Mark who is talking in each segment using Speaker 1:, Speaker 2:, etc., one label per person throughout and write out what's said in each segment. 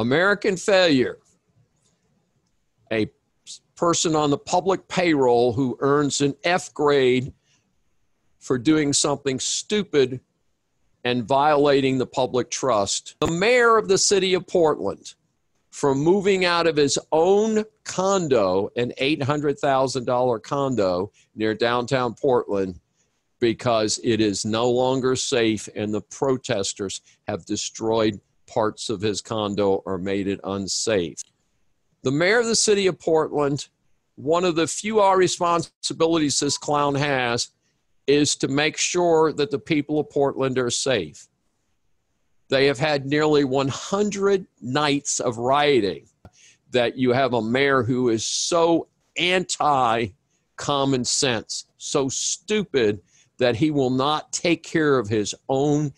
Speaker 1: American failure. A person on the public payroll who earns an F grade for doing something stupid and violating the public trust. The mayor of the city of Portland, from moving out of his own condo, an $800,000 condo near downtown Portland, because it is no longer safe and the protesters have destroyed parts of his condo or made it unsafe. The mayor of the city of Portland, one of the few responsibilities this clown has is to make sure that the people of Portland are safe. They have had nearly 100 nights of rioting that you have a mayor who is so anti common sense, so stupid that he will not take care of his own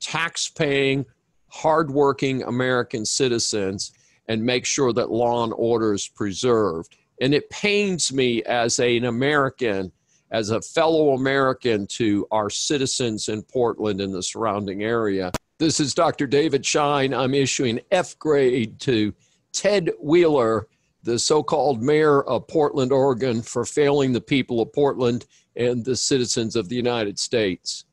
Speaker 1: tax paying, hardworking American citizens and make sure that law and order is preserved. And it pains me as an American, as a fellow American to our citizens in Portland and the surrounding area. This is Dr. David Schein. I'm issuing F grade to Ted Wheeler, the so called mayor of Portland, Oregon, for failing the people of Portland and the citizens of the United States.